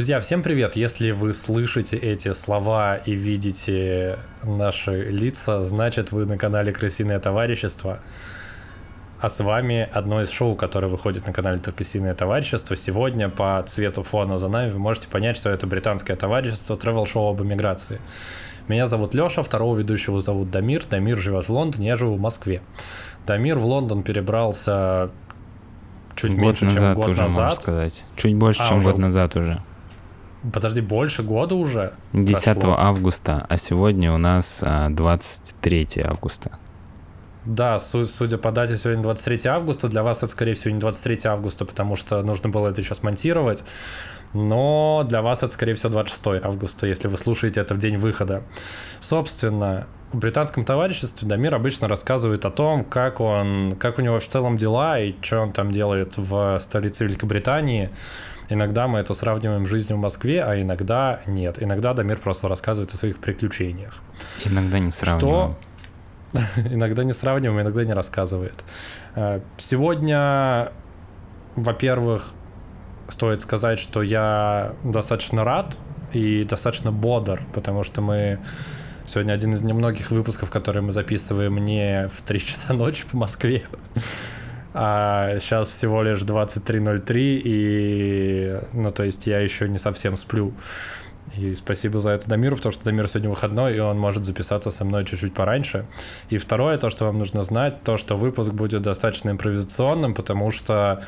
Друзья, всем привет! Если вы слышите эти слова и видите наши лица, значит вы на канале Крысиное товарищество. А с вами одно из шоу, которое выходит на канале Крысиное товарищество. Сегодня по цвету фона за нами вы можете понять, что это британское товарищество тревел-шоу об эмиграции. Меня зовут Лёша, второго ведущего зовут Дамир. Дамир живет в Лондоне, я живу в Москве. Дамир в Лондон перебрался чуть год меньше, назад чем год уже, назад. можно сказать. Чуть больше, А, чем уже. год назад уже. Подожди, больше года уже? 10 прошло? августа, а сегодня у нас а, 23 августа. Да, су- судя по дате, сегодня 23 августа. Для вас это, скорее всего, не 23 августа, потому что нужно было это еще смонтировать. Но для вас это, скорее всего, 26 августа, если вы слушаете это в день выхода. Собственно, в британском товариществе Дамир обычно рассказывает о том, как он, как у него в целом дела и что он там делает в столице Великобритании. Иногда мы это сравниваем с жизнью в Москве, а иногда нет. Иногда Дамир просто рассказывает о своих приключениях. Иногда не сравниваем. Иногда не сравниваем, иногда не рассказывает. Э, Сегодня, во-первых, стоит сказать, что я достаточно рад и достаточно бодр, потому что мы сегодня один из немногих выпусков, которые мы записываем не в 3 часа ночи по Москве, а сейчас всего лишь 23.03, и, ну, то есть я еще не совсем сплю. И спасибо за это Дамиру, потому что Дамир сегодня выходной, и он может записаться со мной чуть-чуть пораньше. И второе, то, что вам нужно знать, то, что выпуск будет достаточно импровизационным, потому что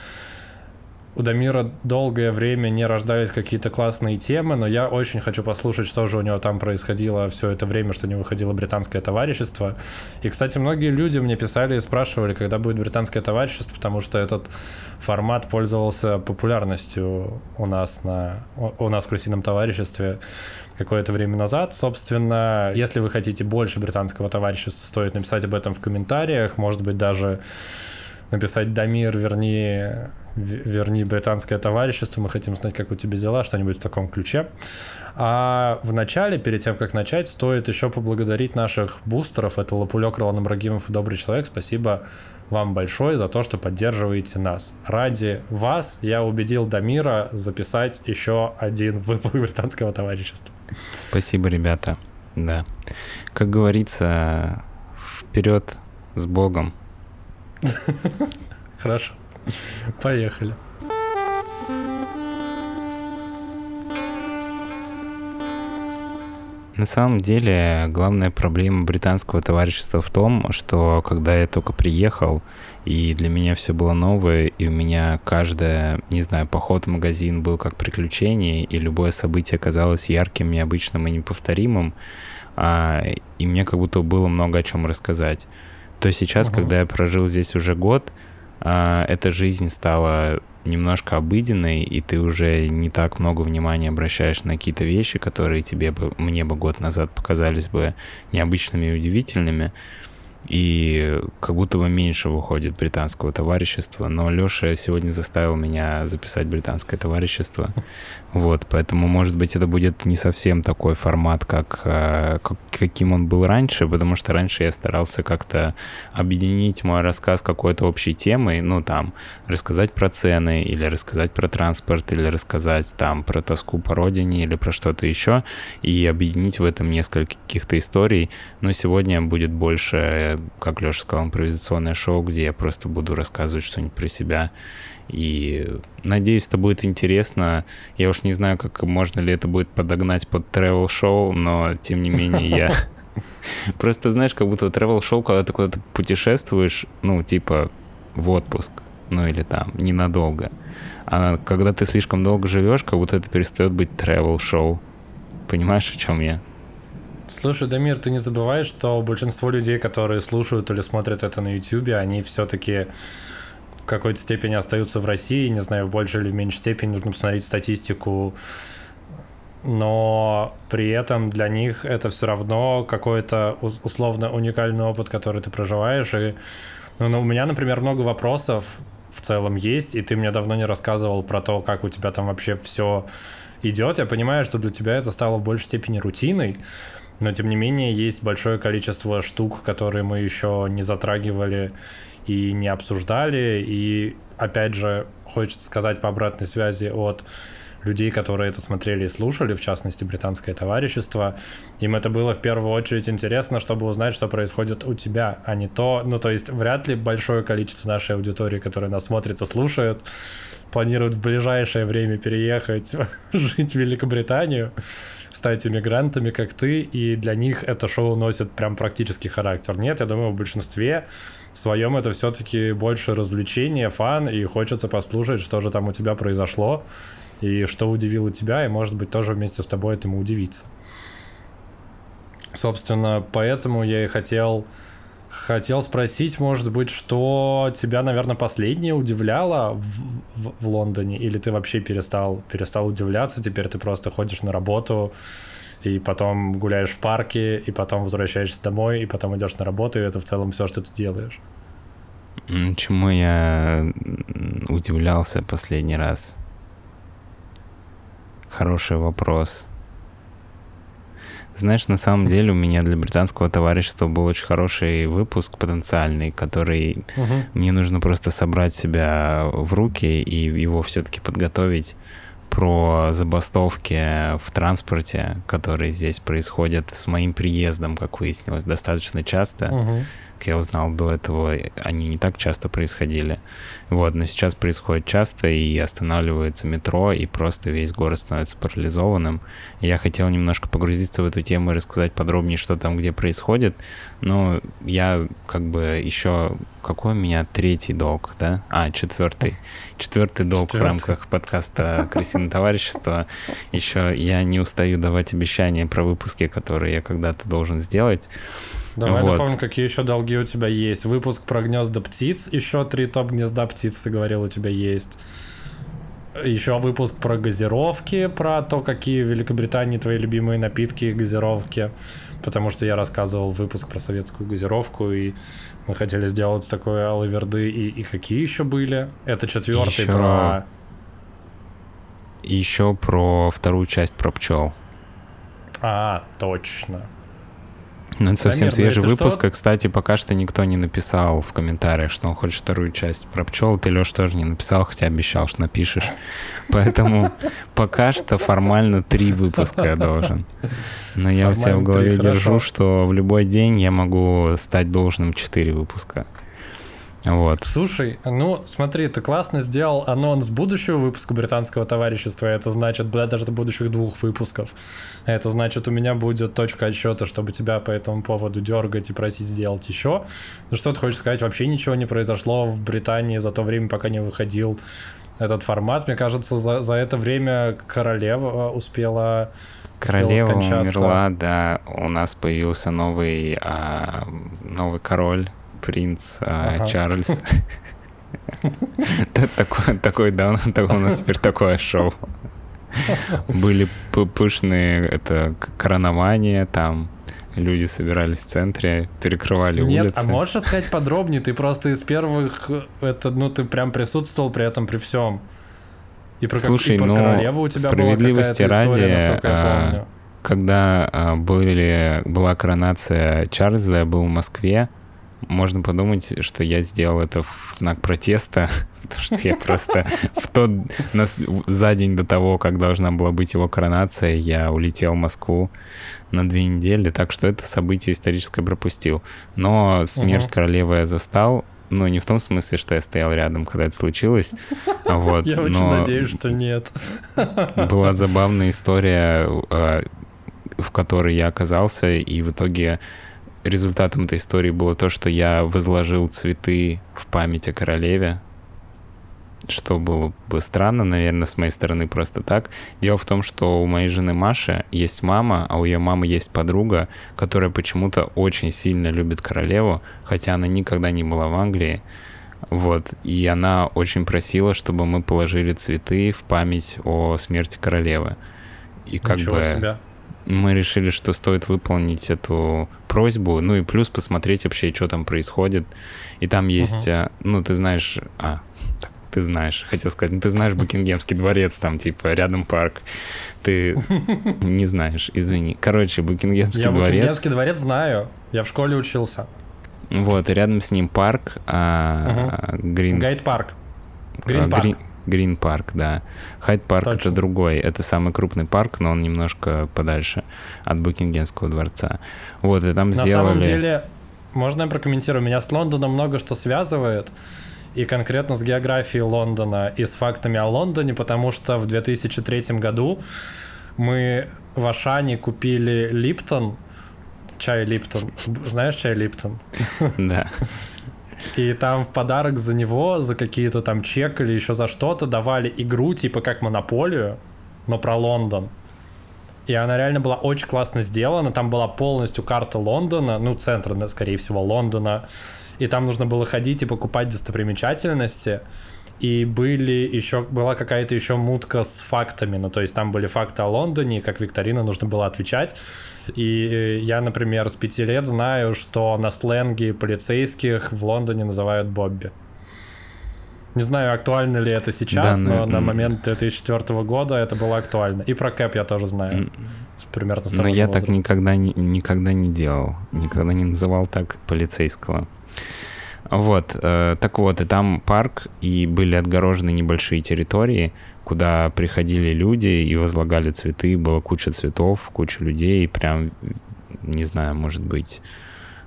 у Дамира долгое время не рождались какие-то классные темы, но я очень хочу послушать, что же у него там происходило все это время, что не выходило британское товарищество. И, кстати, многие люди мне писали и спрашивали, когда будет британское товарищество, потому что этот формат пользовался популярностью у нас на у нас в крысином товариществе какое-то время назад. Собственно, если вы хотите больше британского товарищества, стоит написать об этом в комментариях, может быть, даже написать Дамир, верни, верни британское товарищество, мы хотим знать, как у тебя дела, что-нибудь в таком ключе. А в начале, перед тем, как начать, стоит еще поблагодарить наших бустеров. Это Лапулек, Ролан Ибрагимов и Добрый Человек. Спасибо вам большое за то, что поддерживаете нас. Ради вас я убедил Дамира записать еще один выпуск британского товарищества. Спасибо, ребята. Да. Как говорится, вперед с Богом. Хорошо. Поехали. На самом деле, главная проблема британского товарищества в том, что когда я только приехал, и для меня все было новое, и у меня каждое, не знаю, поход в магазин был как приключение, и любое событие казалось ярким, необычным и неповторимым, а, и мне как будто было много о чем рассказать. То сейчас, Мгм. когда я прожил здесь уже год, эта жизнь стала немножко обыденной, и ты уже не так много внимания обращаешь на какие-то вещи, которые тебе бы, мне бы год назад показались бы необычными и удивительными, и как будто бы меньше выходит британского товарищества, но Леша сегодня заставил меня записать британское товарищество, вот, поэтому, может быть, это будет не совсем такой формат, как, э, как- каким он был раньше, потому что раньше я старался как-то объединить мой рассказ какой-то общей темой, ну, там, рассказать про цены, или рассказать про транспорт, или рассказать там про тоску по родине, или про что-то еще, и объединить в этом несколько каких-то историй. Но сегодня будет больше, как Леша сказал, импровизационное шоу, где я просто буду рассказывать что-нибудь про себя. И надеюсь, это будет интересно. Я уж не знаю, как можно ли это будет подогнать под travel шоу но тем не менее я... Просто знаешь, как будто travel шоу когда ты куда-то путешествуешь, ну, типа в отпуск, ну или там, ненадолго. А когда ты слишком долго живешь, как будто это перестает быть travel шоу Понимаешь, о чем я? Слушай, Дамир, ты не забывай, что большинство людей, которые слушают или смотрят это на YouTube, они все-таки в какой-то степени остаются в России, не знаю, в большей или в меньшей степени. Нужно посмотреть статистику, но при этом для них это все равно какой-то ус- условно уникальный опыт, который ты проживаешь, и ну, ну, у меня, например, много вопросов в целом есть, и ты мне давно не рассказывал про то, как у тебя там вообще все идет. Я понимаю, что для тебя это стало в большей степени рутиной, но тем не менее есть большое количество штук, которые мы еще не затрагивали и не обсуждали. И опять же, хочется сказать по обратной связи от людей, которые это смотрели и слушали, в частности, британское товарищество. Им это было в первую очередь интересно, чтобы узнать, что происходит у тебя, а не то... Ну, то есть вряд ли большое количество нашей аудитории, которая нас смотрит и слушает, планируют в ближайшее время переехать жить в Великобританию, стать иммигрантами, как ты, и для них это шоу носит прям практический характер. Нет, я думаю, в большинстве своем это все-таки больше развлечение, фан, и хочется послушать, что же там у тебя произошло, и что удивило тебя, и, может быть, тоже вместе с тобой этому удивиться. Собственно, поэтому я и хотел Хотел спросить, может быть, что тебя, наверное, последнее удивляло в, в, в Лондоне, или ты вообще перестал, перестал удивляться, теперь ты просто ходишь на работу, и потом гуляешь в парке, и потом возвращаешься домой, и потом идешь на работу, и это в целом все, что ты делаешь. Чему я удивлялся последний раз? Хороший вопрос. Знаешь, на самом деле у меня для британского товарищества был очень хороший выпуск потенциальный, который угу. мне нужно просто собрать себя в руки и его все-таки подготовить про забастовки в транспорте, которые здесь происходят с моим приездом, как выяснилось, достаточно часто. Угу как я узнал до этого, они не так часто происходили. Вот, но сейчас происходит часто, и останавливается метро, и просто весь город становится парализованным. Я хотел немножко погрузиться в эту тему и рассказать подробнее, что там где происходит, но я как бы еще... Какой у меня третий долг, да? А, четвертый. Четвертый долг четвертый. в рамках подкаста «Крысиное товарищество». Еще я не устаю давать обещания про выпуски, которые я когда-то должен сделать. Давай вот. напомним, какие еще долги у тебя есть. Выпуск про гнезда птиц, еще три топ-гнезда птиц, ты говорил, у тебя есть. Еще выпуск про газировки, про то, какие в Великобритании твои любимые напитки и газировки. Потому что я рассказывал выпуск про советскую газировку, и мы хотели сделать такое алаверды. И, и какие еще были? Это четвертый еще... про... Еще про вторую часть про пчел. А, точно. Ну, это совсем Дамир, свежий выпуск. Что... Кстати, пока что никто не написал в комментариях, что он хочет вторую часть про пчел. Ты, Леш, тоже не написал, хотя обещал, что напишешь. Поэтому пока что формально три выпуска я должен. Но я у себя в голове держу, что в любой день я могу стать должным четыре выпуска. Вот. Слушай, ну смотри, ты классно сделал анонс будущего выпуска британского товарищества. Это значит, да, даже до будущих двух выпусков. Это значит, у меня будет точка отсчета, чтобы тебя по этому поводу дергать и просить сделать еще. Ну что ты хочешь сказать? Вообще ничего не произошло в Британии за то время, пока не выходил этот формат. Мне кажется, за, за это время королева успела Королева умерла, да. У нас появился новый, а, новый король принц а, ага. Чарльз. Такой, да, у нас теперь такое шоу. Были пышные это коронования, там люди собирались в центре, перекрывали Нет, улицы. а можешь рассказать подробнее? Ты просто из первых, это, ну, ты прям присутствовал при этом при всем. И про, Слушай, как, и про ну, королеву у тебя справедливости была ради, история, а, когда а, были, была коронация Чарльза, я был в Москве, можно подумать, что я сделал это в знак протеста, потому что я просто в тот, за день до того, как должна была быть его коронация, я улетел в Москву на две недели, так что это событие историческое пропустил. Но смерть угу. королевы я застал, но не в том смысле, что я стоял рядом, когда это случилось. Вот, я очень надеюсь, что нет. Была забавная история, э, в которой я оказался, и в итоге результатом этой истории было то, что я возложил цветы в память о королеве, что было бы странно, наверное, с моей стороны просто так. Дело в том, что у моей жены Маши есть мама, а у ее мамы есть подруга, которая почему-то очень сильно любит королеву, хотя она никогда не была в Англии. Вот, и она очень просила, чтобы мы положили цветы в память о смерти королевы. И как Ничего бы... Себя мы решили, что стоит выполнить эту просьбу, ну и плюс посмотреть вообще, что там происходит. И там есть, uh-huh. ну ты знаешь, а, ты знаешь, хотел сказать, ну ты знаешь Букингемский дворец, там типа рядом парк. Ты не знаешь, извини. Короче, Букингемский я дворец. Я Букингемский дворец знаю, я в школе учился. Вот, и рядом с ним парк. А, Грин... Гайд парк. Грин парк. Да. Хайд парк это другой. Это самый крупный парк, но он немножко подальше от Букингемского дворца. Вот, и там На сделали... самом деле, можно я прокомментирую? Меня с Лондоном много что связывает. И конкретно с географией Лондона и с фактами о Лондоне, потому что в 2003 году мы в Ашане купили Липтон, чай Липтон. Знаешь чай Липтон? Да. И там в подарок за него, за какие-то там чек или еще за что-то давали игру типа как Монополию, но про Лондон. И она реально была очень классно сделана. Там была полностью карта Лондона, ну, центра, скорее всего, Лондона. И там нужно было ходить и покупать достопримечательности. И были еще, была какая-то еще мутка с фактами. Ну, то есть там были факты о Лондоне, как викторина нужно было отвечать. И я, например, с пяти лет знаю, что на сленге полицейских в Лондоне называют Бобби. Не знаю, актуально ли это сейчас, да, но, но на момент 2004 года это было актуально. И про Кэп я тоже знаю. Примерно с Но я возраста. так никогда не, никогда не делал. Никогда не называл так полицейского. Вот, э, так вот, и там парк, и были отгорожены небольшие территории, куда приходили люди и возлагали цветы, было куча цветов, куча людей, прям, не знаю, может быть,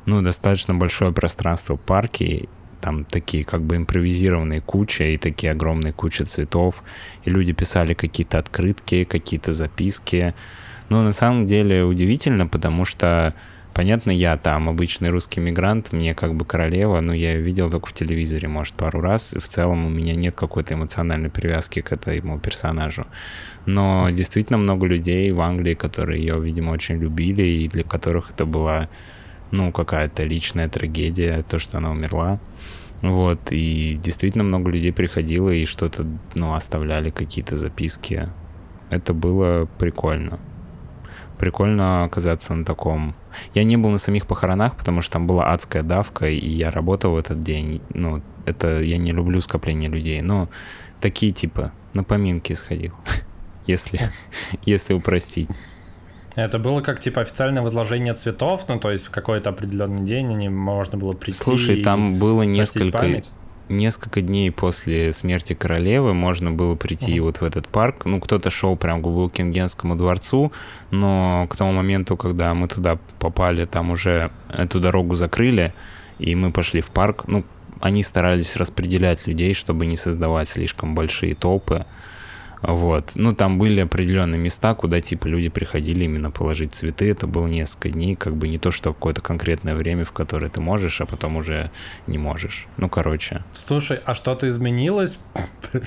ну, достаточно большое пространство в парке, там такие как бы импровизированные кучи и такие огромные кучи цветов, и люди писали какие-то открытки, какие-то записки. Но на самом деле удивительно, потому что Понятно, я там обычный русский мигрант, мне как бы королева, но я ее видел только в телевизоре, может, пару раз. В целом у меня нет какой-то эмоциональной привязки к этому персонажу. Но действительно много людей в Англии, которые ее, видимо, очень любили, и для которых это была, ну, какая-то личная трагедия, то, что она умерла. Вот, и действительно много людей приходило и что-то, ну, оставляли какие-то записки. Это было прикольно прикольно оказаться на таком. Я не был на самих похоронах, потому что там была адская давка, и я работал в этот день. Ну, это я не люблю скопление людей, но такие типа на поминки сходил, если, если упростить. Это было как типа официальное возложение цветов, ну то есть в какой-то определенный день они можно было прийти. Слушай, там было несколько память несколько дней после смерти королевы можно было прийти uh-huh. вот в этот парк. Ну, кто-то шел прям к Букингемскому дворцу, но к тому моменту, когда мы туда попали, там уже эту дорогу закрыли, и мы пошли в парк. Ну, они старались распределять людей, чтобы не создавать слишком большие толпы. Вот. Ну, там были определенные места, куда, типа, люди приходили именно положить цветы. Это было несколько дней, как бы не то, что какое-то конкретное время, в которое ты можешь, а потом уже не можешь. Ну, короче. Слушай, а что-то изменилось?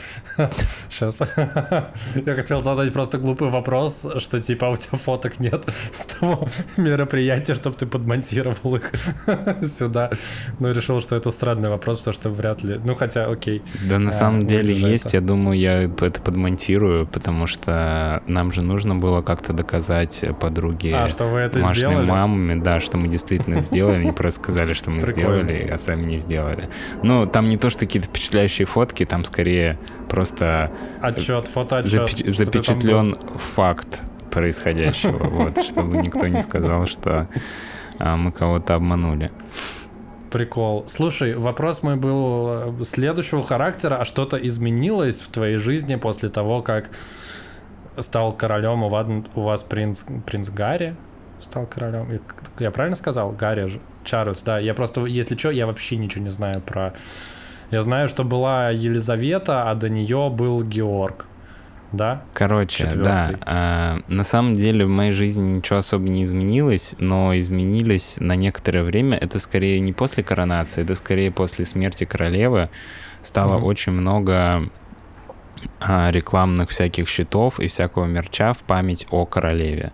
Сейчас. Я хотел задать просто глупый вопрос, что, типа, а у тебя фоток нет с того мероприятия, чтобы ты подмонтировал их сюда. Но решил, что это странный вопрос, потому что вряд ли... Ну, хотя, окей. Да, на самом деле есть. Я думаю, я это подмонтирую комментирую, потому что нам же нужно было как-то доказать подруге а, что вы это Машиной сделали? мамами, да, что мы действительно сделали, они просто сказали, что мы сделали, а сами не сделали. Ну, там не то, что какие-то впечатляющие фотки, там скорее просто... Отчет, фотоотчет. Запечатлен факт происходящего, вот, чтобы никто не сказал, что а, мы кого-то обманули. Прикол. Слушай, вопрос мой был э, следующего характера. А что-то изменилось в твоей жизни после того, как стал королем у вас, у вас принц, принц Гарри? Стал королем. Я правильно сказал? Гарри же. Чарльз, да. Я просто, если что, я вообще ничего не знаю про... Я знаю, что была Елизавета, а до нее был Георг да? Короче, Четвертый. да. А, на самом деле в моей жизни ничего особо не изменилось, но изменились на некоторое время. Это скорее не после коронации, это скорее после смерти королевы. Стало угу. очень много а, рекламных всяких счетов и всякого мерча в память о королеве.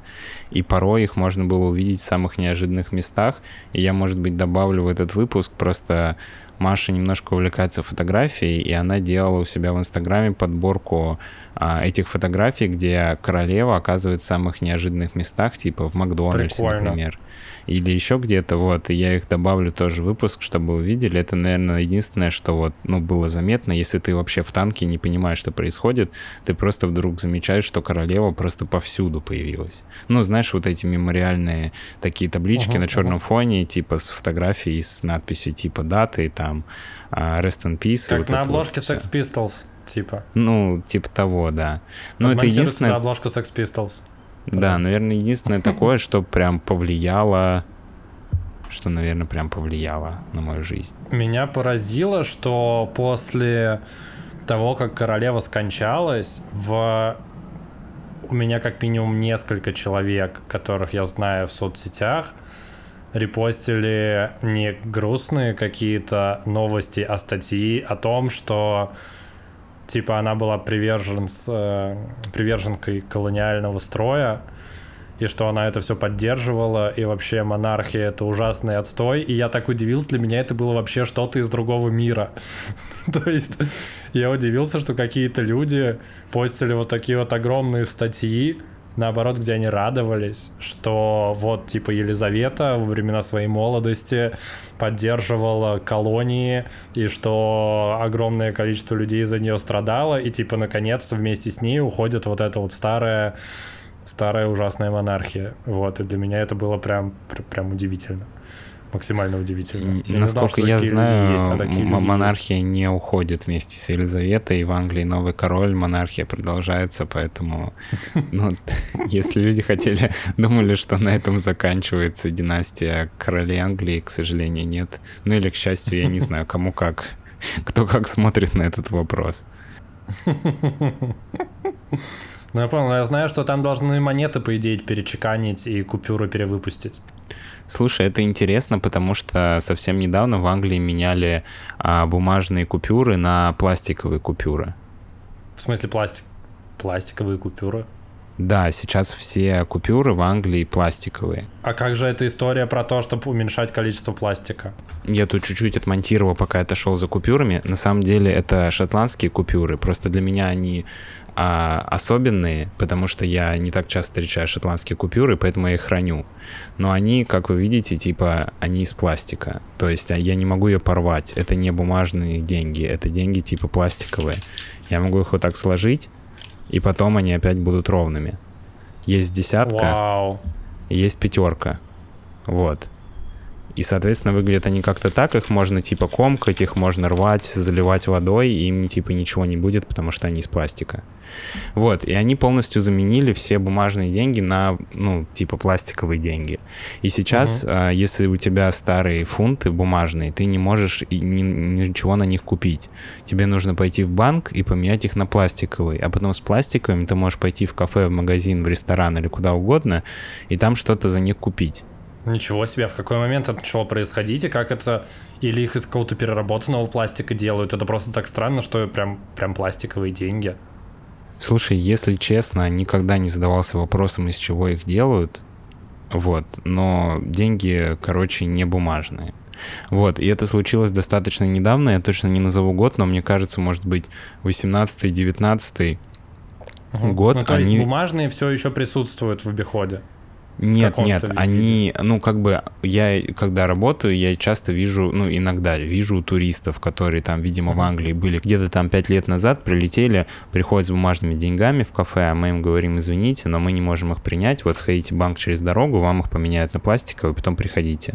И порой их можно было увидеть в самых неожиданных местах. И я, может быть, добавлю в этот выпуск просто Маша немножко увлекается фотографией, и она делала у себя в Инстаграме подборку этих фотографий, где королева оказывается в самых неожиданных местах, типа в Макдональдсе, Прикольно. например или еще где-то, вот, и я их добавлю тоже в выпуск, чтобы вы видели. Это, наверное, единственное, что вот, ну, было заметно. Если ты вообще в танке не понимаешь, что происходит, ты просто вдруг замечаешь, что королева просто повсюду появилась. Ну, знаешь, вот эти мемориальные такие таблички uh-huh, на черном uh-huh. фоне, типа с фотографией, с надписью типа даты, там, uh, Rest in Peace. Как вот на обложке Sex Pistols. Типа. Ну, типа того, да. Но это единственное... обложку Sex Pistols. Да, наверное, единственное такое, что прям повлияло что, наверное, прям повлияло на мою жизнь. Меня поразило, что после того, как королева скончалась, в у меня как минимум несколько человек, которых я знаю в соцсетях, репостили не грустные какие-то новости, а статьи о том, что типа она была привержен с, э, приверженкой колониального строя, и что она это все поддерживала, и вообще монархия это ужасный отстой, и я так удивился, для меня это было вообще что-то из другого мира. То есть я удивился, что какие-то люди постили вот такие вот огромные статьи, наоборот, где они радовались, что вот, типа, Елизавета во времена своей молодости поддерживала колонии, и что огромное количество людей за нее страдало, и, типа, наконец-то вместе с ней уходит вот эта вот старая старая ужасная монархия. Вот, и для меня это было прям, прям удивительно. Максимально удивительно. Я Насколько знал, я знаю, есть, а монархия есть. не уходит вместе с Елизаветой. В Англии новый король, монархия продолжается, поэтому, ну, если люди хотели, думали, что на этом заканчивается династия королей Англии, к сожалению, нет. Ну или, к счастью, я не знаю, кому как, кто как смотрит на этот вопрос. Ну, я понял, я знаю, что там должны монеты, по идее, перечеканить и купюры перевыпустить. Слушай, это интересно, потому что совсем недавно в Англии меняли а, бумажные купюры на пластиковые купюры. В смысле пластик? Пластиковые купюры? Да, сейчас все купюры в Англии пластиковые. А как же эта история про то, чтобы уменьшать количество пластика? Я тут чуть-чуть отмонтировал, пока я отошел за купюрами. На самом деле это шотландские купюры, просто для меня они а, особенные, потому что я не так часто встречаю шотландские купюры, поэтому я их храню. Но они, как вы видите, типа, они из пластика. То есть а, я не могу ее порвать. Это не бумажные деньги, это деньги типа пластиковые. Я могу их вот так сложить, и потом они опять будут ровными. Есть десятка, Вау. есть пятерка. Вот. И, соответственно, выглядят они как-то так, их можно типа комкать, их можно рвать, заливать водой, и им типа ничего не будет, потому что они из пластика. Вот, и они полностью заменили все бумажные деньги на, ну, типа пластиковые деньги. И сейчас, угу. если у тебя старые фунты бумажные, ты не можешь и ни, ничего на них купить. Тебе нужно пойти в банк и поменять их на пластиковые, а потом с пластиковыми ты можешь пойти в кафе, в магазин, в ресторан или куда угодно, и там что-то за них купить. Ничего себе, в какой момент это начало происходить, и как это... Или их из какого-то переработанного пластика делают? Это просто так странно, что прям, прям пластиковые деньги. Слушай, если честно, никогда не задавался вопросом, из чего их делают. Вот, но деньги, короче, не бумажные. Вот, и это случилось достаточно недавно, я точно не назову год, но мне кажется, может быть, 18-19 угу. год. Ну, то они... есть бумажные все еще присутствуют в обиходе? Нет, нет, они, ну, как бы, я, когда работаю, я часто вижу, ну, иногда вижу туристов, которые там, видимо, mm-hmm. в Англии были где-то там пять лет назад, прилетели, приходят с бумажными деньгами в кафе, а мы им говорим, извините, но мы не можем их принять, вот сходите в банк через дорогу, вам их поменяют на пластиковые, потом приходите.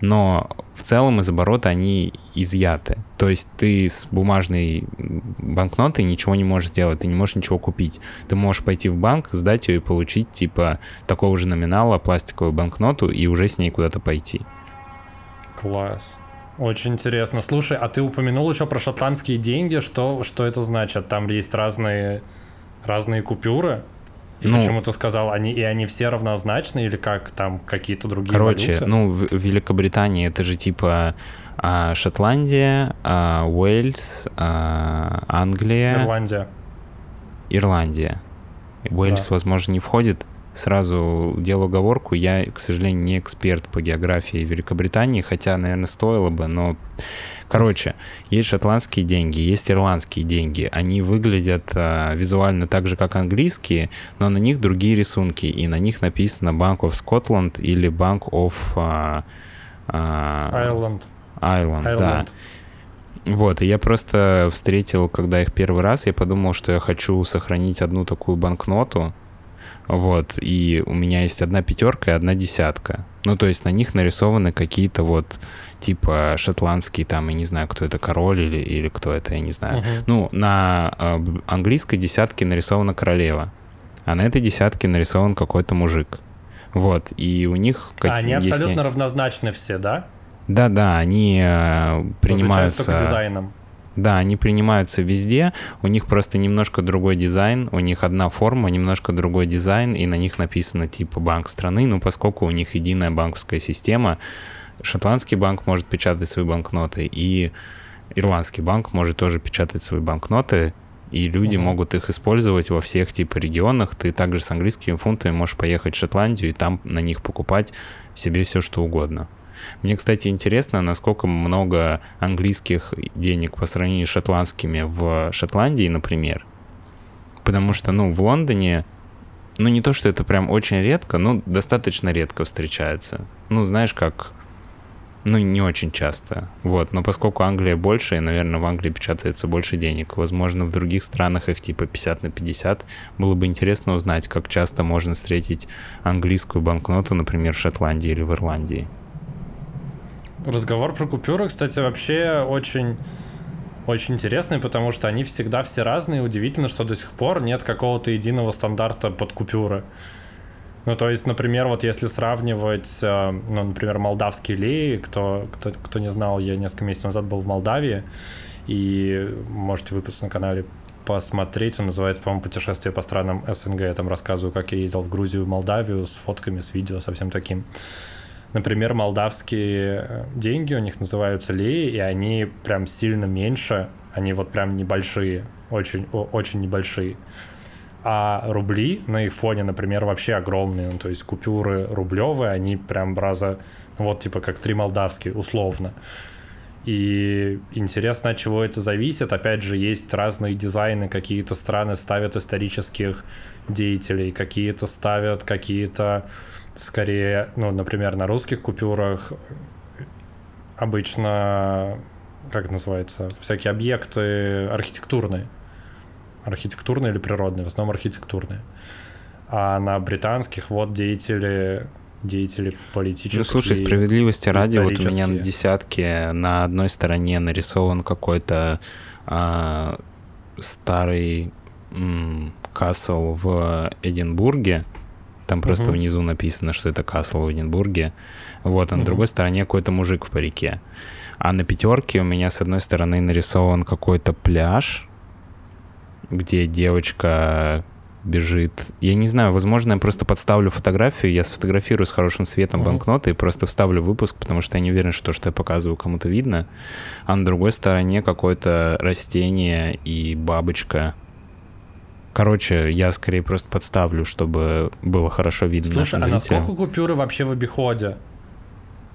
Но в целом из оборота они изъяты. То есть ты с бумажной банкнотой ничего не можешь сделать, ты не можешь ничего купить. Ты можешь пойти в банк, сдать ее и получить, типа, такого же номинала пластиковую банкноту и уже с ней куда-то пойти. Класс. Очень интересно. Слушай, а ты упомянул еще про шотландские деньги. Что, что это значит? Там есть разные, разные купюры? И ну, почему ты сказал, они и они все равнозначны или как там какие-то другие Короче, валюты? ну в Великобритании это же типа а, Шотландия, а, Уэльс, а, Англия. Ирландия. Ирландия. Уэльс, да. возможно, не входит. Сразу делаю оговорку, я, к сожалению, не эксперт по географии Великобритании, хотя, наверное, стоило бы, но... Короче, есть шотландские деньги, есть ирландские деньги. Они выглядят а, визуально так же, как английские, но на них другие рисунки, и на них написано Bank of Scotland или Bank of... А, а, Ireland. Island, да. Вот, и я просто встретил, когда их первый раз, я подумал, что я хочу сохранить одну такую банкноту, вот, и у меня есть одна пятерка и одна десятка. Ну, то есть на них нарисованы какие-то вот типа шотландский, там, я не знаю, кто это, король или, или кто это, я не знаю. Мгм. Ну, на э, английской десятке нарисована королева, а на этой десятке нарисован какой-то мужик. Вот, и у них... как- А они если- абсолютно равнозначны все, да? Да-да, они э, Различаются принимаются... только дизайном. Да, они принимаются везде, у них просто немножко другой дизайн, у них одна форма, немножко другой дизайн, и на них написано типа банк страны, ну поскольку у них единая банковская система, шотландский банк может печатать свои банкноты, и ирландский банк может тоже печатать свои банкноты, и люди Мгм. могут их использовать во всех типа регионах. Ты также с английскими фунтами можешь поехать в Шотландию и там на них покупать себе все что угодно. Мне, кстати, интересно, насколько много английских денег по сравнению с шотландскими в Шотландии, например. Потому что, ну, в Лондоне, ну, не то, что это прям очень редко, но достаточно редко встречается. Ну, знаешь, как... Ну, не очень часто. Вот. Но поскольку Англия больше, и, наверное, в Англии печатается больше денег. Возможно, в других странах их типа 50 на 50. Было бы интересно узнать, как часто можно встретить английскую банкноту, например, в Шотландии или в Ирландии. Разговор про купюры, кстати, вообще очень очень интересный, потому что они всегда все разные. Удивительно, что до сих пор нет какого-то единого стандарта под купюры. Ну, то есть, например, вот если сравнивать, э, ну, например, молдавские леи, кто, кто, кто не знал, я несколько месяцев назад был в Молдавии, и можете выпуск на канале посмотреть, он называется, по-моему, «Путешествие по странам СНГ», я там рассказываю, как я ездил в Грузию, в Молдавию, с фотками, с видео, со всем таким. Например, молдавские э, деньги у них называются леи, и они прям сильно меньше, они вот прям небольшие, очень, очень небольшие. А рубли на их фоне, например, вообще огромные. Ну, то есть купюры рублевые, они прям раза, ну, вот типа как три молдавские, условно. И интересно, от чего это зависит. Опять же, есть разные дизайны. Какие-то страны ставят исторических деятелей, какие-то ставят какие-то скорее, ну, например, на русских купюрах обычно, как это называется, всякие объекты архитектурные. Архитектурные или природные, в основном архитектурные. А на британских вот деятели, деятели политические. Ну, слушай, справедливости ради, вот у меня на десятке на одной стороне нарисован какой-то а, старый м, касл в Эдинбурге. Там просто Мгм. внизу написано, что это касл в Эдинбурге. Вот, а на другой стороне какой-то мужик в парике. А на пятерке у меня с одной стороны нарисован какой-то пляж, где девочка бежит. Я не знаю, возможно, я просто подставлю фотографию, я сфотографирую с хорошим светом банкноты и просто вставлю выпуск, потому что я не уверен, что то, что я показываю, кому-то видно. А на другой стороне какое-то растение и бабочка. Короче, я скорее просто подставлю, чтобы было хорошо видно Слушай, а зрителям. насколько купюры вообще в обиходе?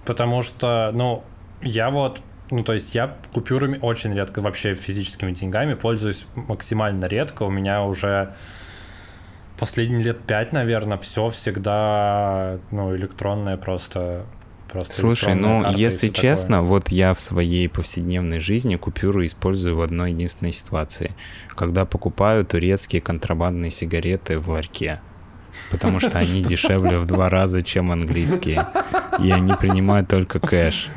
Потому что, ну, я вот, ну, то есть я купюрами очень редко, вообще физическими деньгами пользуюсь максимально редко. У меня уже последние лет пять, наверное, все всегда, ну, электронное просто. Просто Слушай, ну, если всё такое. честно, вот я в своей повседневной жизни купюры использую в одной единственной ситуации. Когда покупаю турецкие контрабандные сигареты в ларьке. Потому что они дешевле в два раза, чем английские. И они принимают только кэш.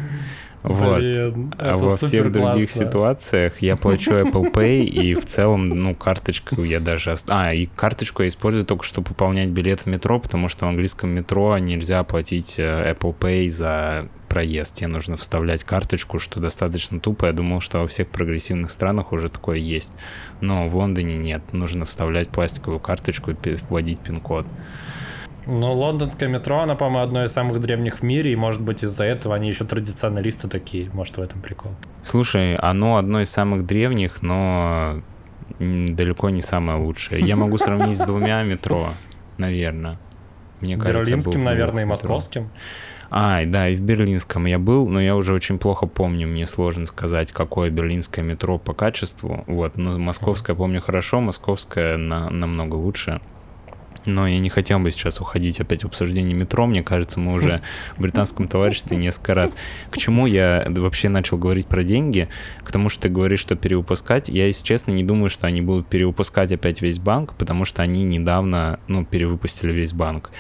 Вот. Блин, А во всех других классно. ситуациях я плачу Apple Pay, и в целом, ну, карточку я даже... ост- А, и карточку я использую только, чтобы пополнять билет в метро, потому что в английском метро нельзя оплатить э, Apple Pay за проезд. Тебе нужно вставлять карточку, что достаточно тупо. Я думал, что во всех прогрессивных странах уже такое есть. Но в Лондоне нет. Нужно вставлять пластиковую карточку и вводить пин-код. Ну, лондонское метро, оно, по-моему, одно из самых древних в мире, и, может быть, из-за этого они еще традиционалисты такие. Может, в этом прикол. Слушай, оно одно из самых древних, но далеко не самое лучшее. Я могу сравнить с двумя метро, наверное. Мне кажется, Берлинским, наверное, и московским. А, и да, и в берлинском я был, но я уже очень плохо помню, мне сложно сказать, какое берлинское метро по качеству. Вот, но московское помню хорошо, московское на, намного лучше. Но я не хотел бы сейчас уходить опять в обсуждение метро. Мне кажется, мы уже в британском товариществе несколько раз. К чему я вообще начал говорить про деньги? К тому, что ты говоришь, что перевыпускать. Я, если честно, не думаю, что они будут перевыпускать опять весь банк, потому что они недавно, ну, перевыпустили весь банк.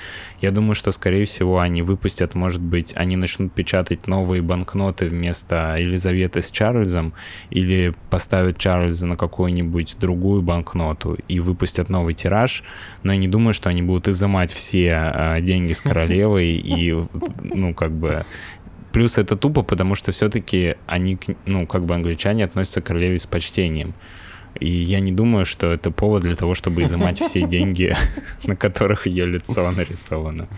Я думаю, что, скорее всего, они выпустят, может быть, они начнут печатать новые банкноты вместо Елизаветы с Чарльзом или поставят Чарльза на какую-нибудь другую банкноту и выпустят новый тираж. Но я не думаю, что они будут изымать все а, деньги с королевы и, ну, как бы... Плюс это тупо, потому что все-таки они, ну, как бы англичане относятся к королеве с почтением. И я не думаю, что это повод для того, чтобы изымать все деньги, на которых ее лицо нарисовано.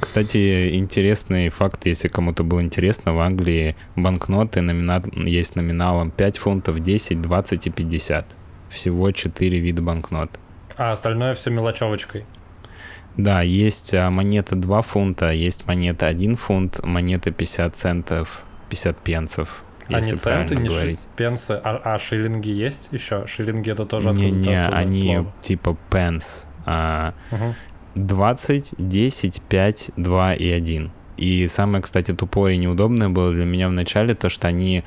Кстати, интересный факт, если кому-то было интересно, в Англии банкноты номина... есть номиналом 5 фунтов, 10, 20 и 50. Всего 4 вида банкнот. А остальное все мелочевочкой. Да, есть а, монета 2 фунта, есть монета 1 фунт, монета 50 центов, 50 пенсов. А не центы, не говорить. Ши, пенсы, а, а шиллинги есть еще? Шиллинги это тоже не, откуда-то Не, оттуда они слово. типа пенс. А, угу. 20, 10, 5, 2 и 1. И самое, кстати, тупое и неудобное было для меня в начале то, что они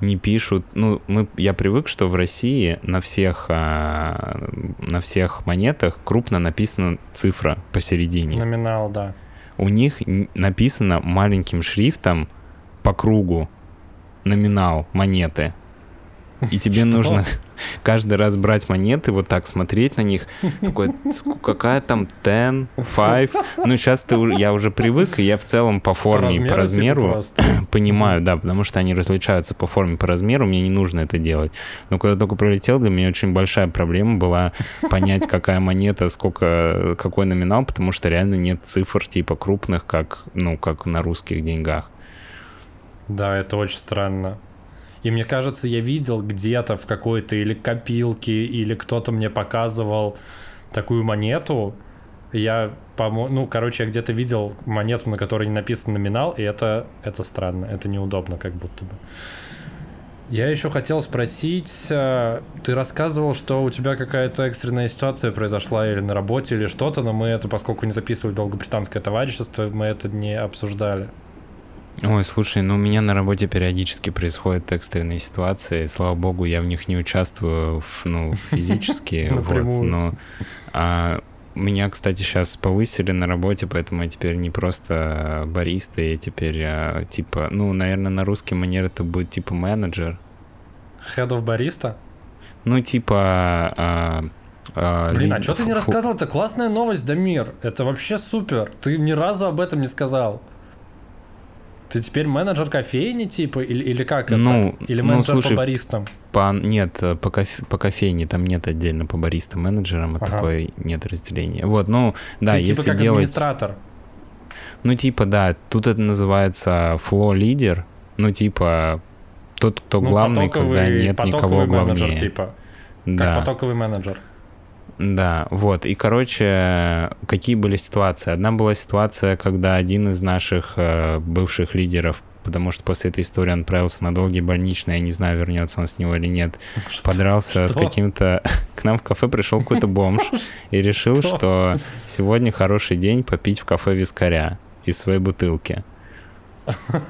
не пишут. Ну, мы, я привык, что в России на всех, а, на всех монетах крупно написана цифра посередине. Номинал, да. У них написано маленьким шрифтом по кругу номинал монеты. И тебе нужно каждый раз брать монеты, вот так смотреть на них. Такой, какая там 10, 5. Ну, сейчас ты, я уже привык, и я в целом по форме и по размеру понимаю, да, потому что они различаются по форме, по размеру, мне не нужно это делать. Но когда только пролетел, для меня очень большая проблема была понять, какая монета, сколько, какой номинал, потому что реально нет цифр типа крупных, как, ну, как на русских деньгах. Да, это очень странно. И мне кажется, я видел где-то в какой-то или копилке, или кто-то мне показывал такую монету. Я, по ну, короче, я где-то видел монету, на которой не написан номинал, и это, это странно, это неудобно как будто бы. Я еще хотел спросить, э, ты рассказывал, что у тебя какая-то экстренная ситуация произошла или на работе, или что-то, но мы это, поскольку не записывали долго британское товарищество, мы это не обсуждали. Ой, слушай, ну у меня на работе периодически происходят экстренные ситуации. Слава богу, я в них не участвую, ну, физически. вот, но а, меня, кстати, сейчас повысили на работе, поэтому я теперь не просто бариста, я теперь а, типа, ну, наверное, на русский манер это будет типа менеджер. Head of бариста? Ну, типа... А, а, Блин, а что ты не рассказывал? Это классная новость, Дамир. Это вообще супер. Ты ни разу об этом не сказал. Ты теперь менеджер кофейни, типа, или, или как ну, это? Или ну, менеджер ну, слушай, по баристам? По, нет, по, кофе, по кофейне там нет отдельно по баристам менеджерам, ага. такой нет разделения. Вот, ну, да, Ты, типа если типа как делать... администратор. Ну, типа, да, тут это называется фло-лидер, ну, типа, тот, кто ну, главный, когда нет никого главнее. менеджер, типа. Да. Как потоковый менеджер. Да, вот. И, короче, какие были ситуации? Одна была ситуация, когда один из наших э, бывших лидеров потому что после этой истории он отправился на долгий больничный, я не знаю, вернется он с него или нет, что? подрался что? с каким-то... К нам в кафе пришел какой-то бомж и решил, что? сегодня хороший день попить в кафе вискаря из своей бутылки.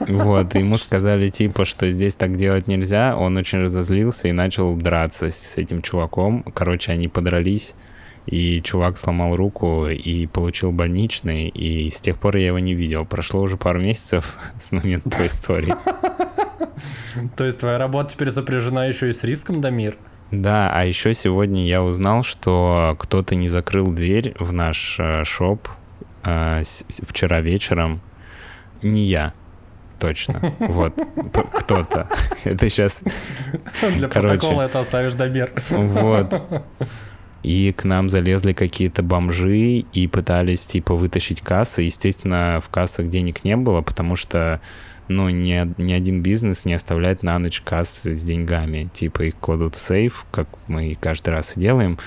Вот, ему сказали, типа, что здесь так делать нельзя. Он очень разозлился и начал драться с этим чуваком. Короче, они подрались, и чувак сломал руку и получил больничный, и с тех пор я его не видел. Прошло уже пару месяцев с момента той истории. То есть твоя работа теперь сопряжена еще и с риском, Дамир? Да, а еще сегодня я узнал, что кто-то не закрыл дверь в наш э, шоп э, вчера вечером. Не я точно. Вот, кто-то. Это сейчас... Для протокола это оставишь Дамир. Вот. И к нам залезли какие-то бомжи и пытались, типа, вытащить кассы. Естественно, в кассах денег не было, потому что, ну, ни, ни один бизнес не оставляет на ночь кассы с деньгами. Типа, их кладут в сейф, как мы каждый раз и делаем.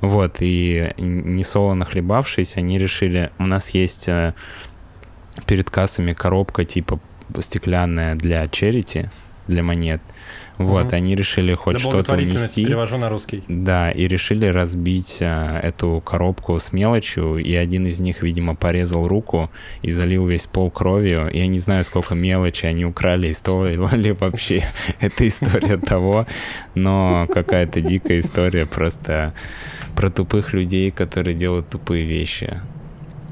Вот, и не солоно хлебавшись, они решили... У нас есть э, перед кассами коробка типа стеклянная для черити, для монет. Вот, Мгм. они решили хоть Для что-то внести. перевожу на русский. Да, и решили разбить а, эту коробку с мелочью, и один из них, видимо, порезал руку и залил весь пол кровью. Я не знаю, сколько мелочи они украли, и стоила ли вообще эта история того, но какая-то дикая история просто про тупых людей, которые делают тупые вещи.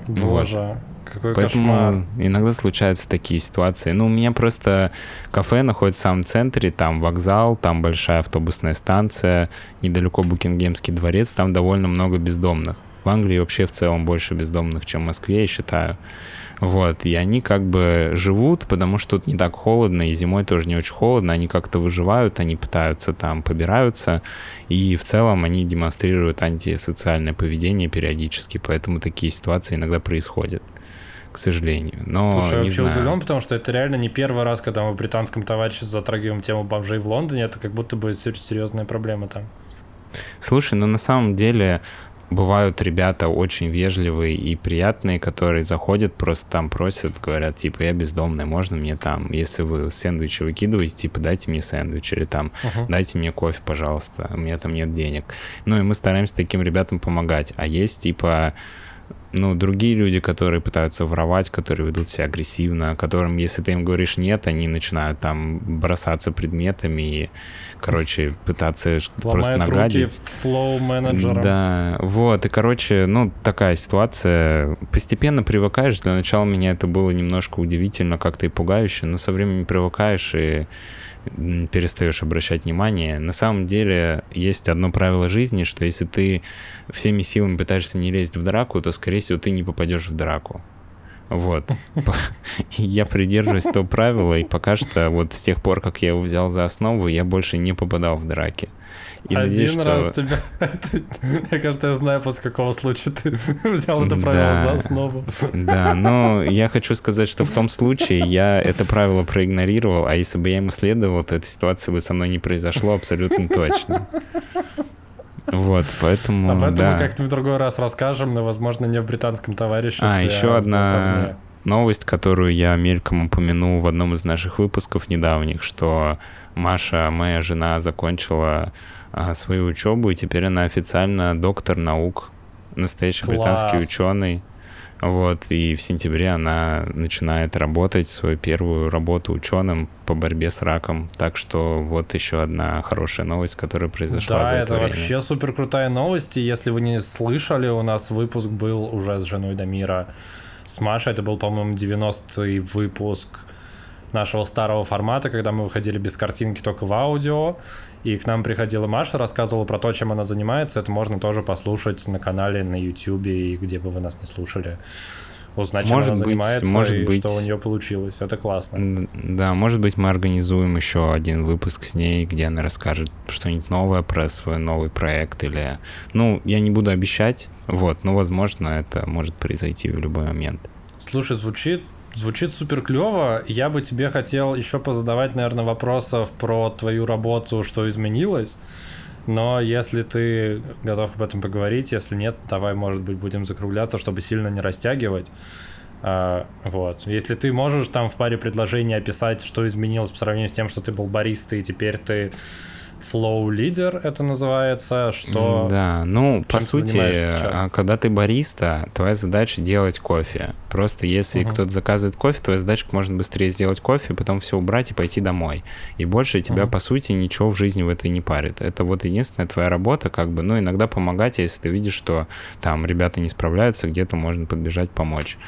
Боже, какой Поэтому кошмар. иногда случаются такие ситуации. Ну, у меня просто кафе находится в самом центре, там вокзал, там большая автобусная станция, недалеко Букингемский дворец, там довольно много бездомных. В Англии вообще в целом больше бездомных, чем в Москве, я считаю. Вот, и они как бы живут, потому что тут не так холодно, и зимой тоже не очень холодно, они как-то выживают, они пытаются там, побираются, и в целом они демонстрируют антисоциальное поведение периодически, поэтому такие ситуации иногда происходят, к сожалению. Но Слушай, я вообще знаю. удивлен, потому что это реально не первый раз, когда мы в британском товариществе затрагиваем тему бомжей в Лондоне. Это как будто бы сер- серьезная проблема там. Слушай, ну на самом деле бывают ребята очень вежливые и приятные, которые заходят, просто там просят, говорят, типа, я бездомный, можно мне там, если вы сэндвичи выкидываете, типа, дайте мне сэндвич, или там, Мгм. дайте мне кофе, пожалуйста, у меня там нет денег. Ну и мы стараемся таким ребятам помогать. А есть, типа, ну, другие люди, которые пытаются воровать, которые ведут себя агрессивно, которым, если ты им говоришь нет, они начинают там бросаться предметами и, короче, пытаться ш- просто Ломают руки нагадить. флоу-менеджерам. Да, вот, и, короче, ну, такая ситуация. Постепенно привыкаешь. Для начала меня это было немножко удивительно, как-то и пугающе, но со временем привыкаешь и перестаешь обращать внимание. На самом деле есть одно правило жизни, что если ты всеми силами пытаешься не лезть в драку, то, скорее всего, ты не попадешь в драку. Вот. Я придерживаюсь того правила, и пока что вот с тех пор, как я его взял за основу, я больше не попадал в драки. И надеюсь, Один что- раз тебя... Мне кажется, я знаю, после какого случая ты взял это правило Да. за основу. Да, но я хочу сказать, что в том случае я это правило проигнорировал, а если бы я ему следовал, то эта ситуация бы со мной не произошло абсолютно точно. Вот, поэтому, Об этом мы как-нибудь в другой раз расскажем, но, возможно, не в британском товариществе. А, еще в одна новость, которую я мельком упомянул в одном из наших выпусков недавних, что Маша, моя жена, закончила а, свою учебу, и теперь она официально доктор наук, настоящий Класс. британский ученый. Вот, и в сентябре она начинает работать, свою первую работу ученым по борьбе с раком. Так что вот еще одна хорошая новость, которая произошла Да, за это это время. вообще супер крутая новость. И если вы не слышали, у нас выпуск был уже с женой Дамира. С Машей это был, по-моему, 90-й выпуск нашего старого формата, когда мы выходили без картинки, только в аудио. И к нам приходила Маша, рассказывала про то, чем она занимается. Это можно тоже послушать на канале, на YouTube и где бы вы нас не слушали. Узнать, чем Может она быть, занимается может и быть. что у нее получилось. Это классно. Да, может быть, мы организуем еще один выпуск с ней, где она расскажет что-нибудь новое про свой новый проект или... Ну, я не буду обещать, вот, но, возможно, это может произойти в любой момент. Слушай, звучит, звучит супер клево. Я бы тебе хотел еще позадавать, наверное, вопросов про твою работу, что изменилось. Но если ты готов об этом поговорить, если нет, давай, может быть, будем закругляться, чтобы сильно не растягивать. А, вот. Если ты можешь там в паре предложений описать, что изменилось по сравнению с тем, что ты был баристой, и теперь ты flow лидер, это называется, что... Да, ну, по сути, а, когда ты бариста, твоя задача делать кофе. Просто если Мгм. кто-то заказывает кофе, твоя задача можно быстрее сделать кофе, потом все убрать и пойти домой. И больше тебя, Мгм. по сути, ничего в жизни в этой не парит. Это вот единственная твоя работа, как бы, ну, иногда помогать, если ты видишь, что там ребята не справляются, где-то можно подбежать, помочь.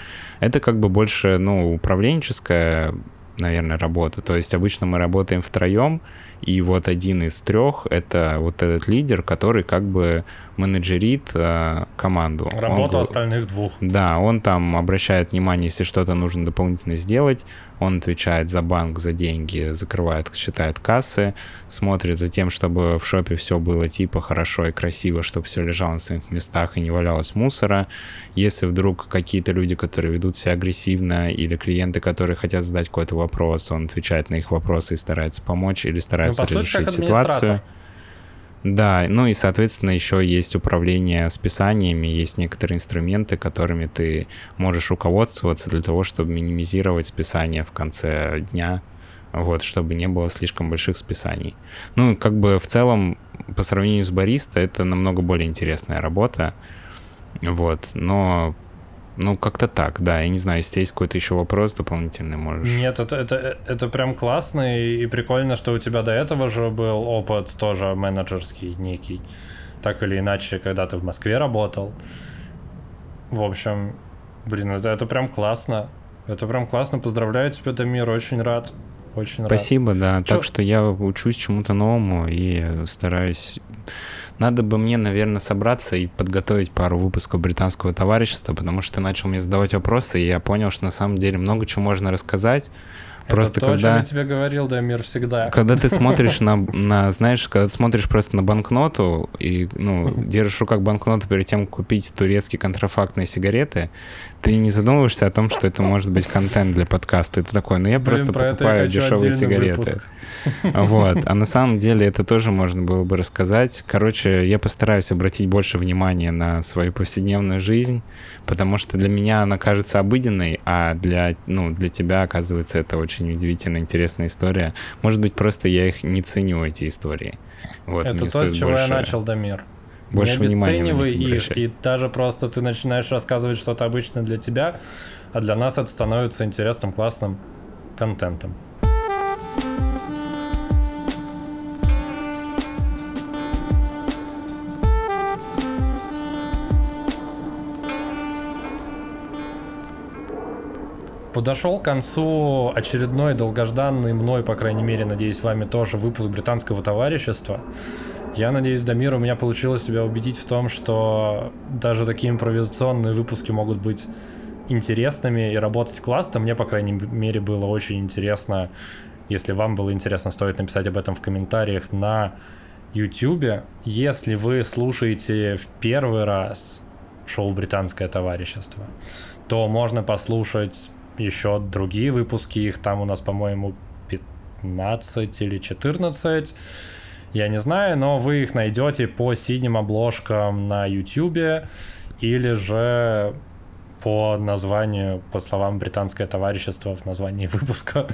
Это как бы больше, ну, управленческая, наверное, работа. То есть обычно мы работаем втроем, и вот один из трех — это вот этот лидер, который как бы менеджерит э, команду. Он Работу го- остальных двух. да, он там обращает внимание, если что-то нужно дополнительно сделать, он отвечает за банк, за деньги, закрывает, считает кассы, смотрит за тем, чтобы в шопе все было типа хорошо и красиво, чтобы все лежало на своих местах и не валялось мусора. Если вдруг какие-то люди, которые ведут себя агрессивно, или клиенты, которые хотят задать какой-то вопрос, он отвечает на их вопросы и старается помочь или старается Ну, по сути, администратор. ситуацию. Да, ну и, соответственно, еще есть управление списаниями, есть некоторые инструменты, которыми ты можешь руководствоваться для того, чтобы минимизировать списание в конце дня. вот, чтобы не было слишком больших списаний. Ну, как бы в целом, по сравнению с бариста, это намного более интересная работа, вот, но ну, как-то так, да. Я не знаю, если есть какой-то еще вопрос дополнительный, можешь. Нет, это, это, это прям классно и, и прикольно, что у тебя до этого же был опыт тоже менеджерский некий. Так или иначе, когда ты в Москве работал. В общем, блин, это, это прям классно. Это прям классно. Поздравляю тебя, Дамир, очень рад. Очень Спасибо, рад. да. Чё? Так что я учусь чему-то новому и стараюсь надо бы мне, наверное, собраться и подготовить пару выпусков британского товарищества, потому что ты начал мне задавать вопросы, и я понял, что на самом деле много чего можно рассказать. Просто Это то, когда... о чем я тебе говорил, да, мир всегда. Когда ты смотришь на, на, знаешь, когда ты смотришь просто на банкноту и, ну, держишь в руках банкноту перед тем, как купить турецкие контрафактные сигареты, ты не задумываешься о том, что это может быть контент для подкаста. Ты такой, ну я Блин, просто покупаю дешевые сигареты. Выпуск. Вот. А на самом деле это тоже можно было бы рассказать. Короче, я постараюсь обратить больше внимания на свою повседневную жизнь, потому что для меня она кажется обыденной, а для, ну, для тебя, оказывается, это очень удивительная, интересная история. Может быть, просто я их не ценю, эти истории. Вот, это то, с чего больше... я начал, Дамир больше не обесценивай их, и даже просто ты начинаешь рассказывать что-то обычное для тебя, а для нас это становится интересным, классным контентом. Подошел к концу очередной долгожданный мной, по крайней мере, надеюсь, вами тоже выпуск британского товарищества. Я надеюсь, Дамир, у меня получилось себя убедить в том, что даже такие импровизационные выпуски могут быть интересными и работать классно. Мне, по крайней мере, было очень интересно. Если вам было интересно, стоит написать об этом в комментариях на YouTube. Если вы слушаете в первый раз шоу «Британское товарищество», то можно послушать еще другие выпуски. Их там у нас, по-моему, 15 или 14 я не знаю, но вы их найдете по синим обложкам на YouTube или же по названию, по словам британское товарищество в названии выпуска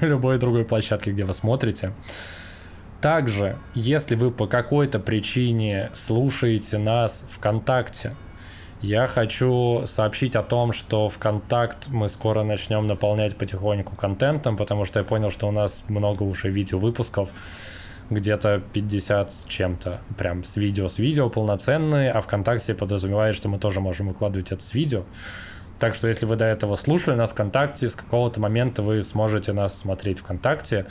на любой другой площадке, где вы смотрите. Также, если вы по какой-то причине слушаете нас ВКонтакте, я хочу сообщить о том, что ВКонтакт мы скоро начнем наполнять потихоньку контентом, потому что я понял, что у нас много уже видео выпусков, где-то 50 с чем-то, прям с видео, с видео полноценные, а ВКонтакте подразумевает, что мы тоже можем выкладывать это с видео. Так что если вы до этого слушали нас ВКонтакте, с какого-то момента вы сможете нас смотреть ВКонтакте,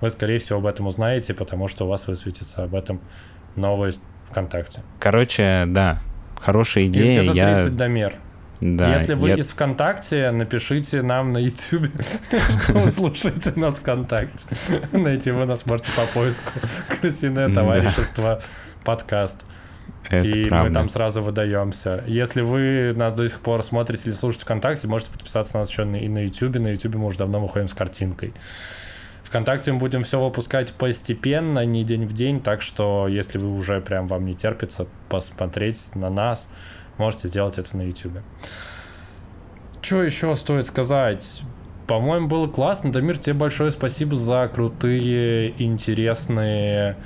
вы, скорее всего, об этом узнаете, потому что у вас высветится об этом новость ВКонтакте. Короче, да, хорошая идея. где-то 30 я... домер. Да, Если вы я... из ВКонтакте, напишите нам на YouTube, что вы слушаете нас ВКонтакте. Найти вы нас можете по поиску «Крысиное товарищество» подкаст. Это и правда. мы там сразу выдаемся. Если вы нас до сих пор смотрите или слушаете ВКонтакте, можете подписаться на нас еще и на YouTube. На YouTube мы уже давно выходим с картинкой. ВКонтакте мы будем все выпускать постепенно, не день в день, так что если вы уже прям вам не терпится посмотреть на нас, можете сделать это на YouTube. Что еще стоит сказать? По-моему, было классно. Дамир, тебе большое спасибо за крутые, интересные,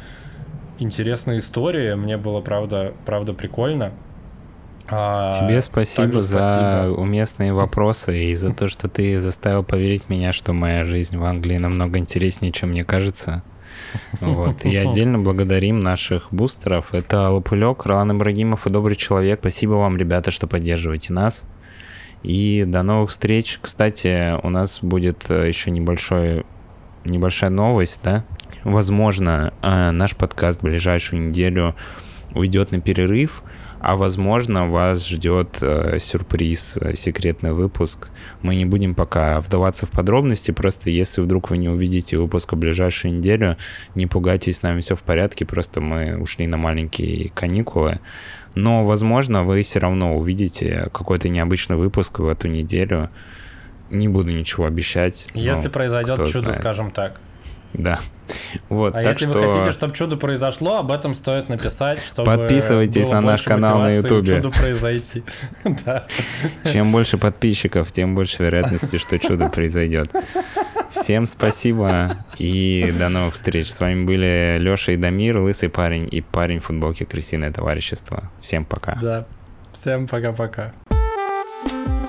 интересные истории. Мне было, правда, правда прикольно. А, Тебе спасибо за спасибо. уместные вопросы и за то, что ты заставил поверить меня, что моя жизнь в Англии намного интереснее, чем мне кажется. Вот. И отдельно благодарим наших бустеров. Это Лопулек, Ролан Ибрагимов и Добрый Человек. Спасибо вам, ребята, что поддерживаете нас. И до новых встреч. Кстати, у нас будет э, еще небольшой, небольшая новость, да? Возможно, э, наш подкаст в ближайшую неделю уйдет на перерыв, а возможно вас ждет э, сюрприз, э, секретный выпуск. Мы не будем пока вдаваться в подробности, просто если вдруг вы не увидите выпуск в ближайшую неделю, не пугайтесь, с нами все в порядке, просто мы ушли на маленькие каникулы. Но, возможно, вы все равно увидите какой-то необычный выпуск в эту неделю. Не буду ничего обещать. Если произойдет чудо, знает. скажем так. Да. Вот, а если что... вы хотите, чтобы чудо произошло, об этом стоит написать, чтобы Подписывайтесь на наш канал на Ютубе. чудо произойти. да. Чем больше подписчиков, тем больше вероятности, что чудо произойдет. Всем спасибо и до новых встреч. С вами были Леша и Дамир, лысый парень и парень в футболке крысиное товарищество. Всем пока. Да. Всем пока-пока. thank you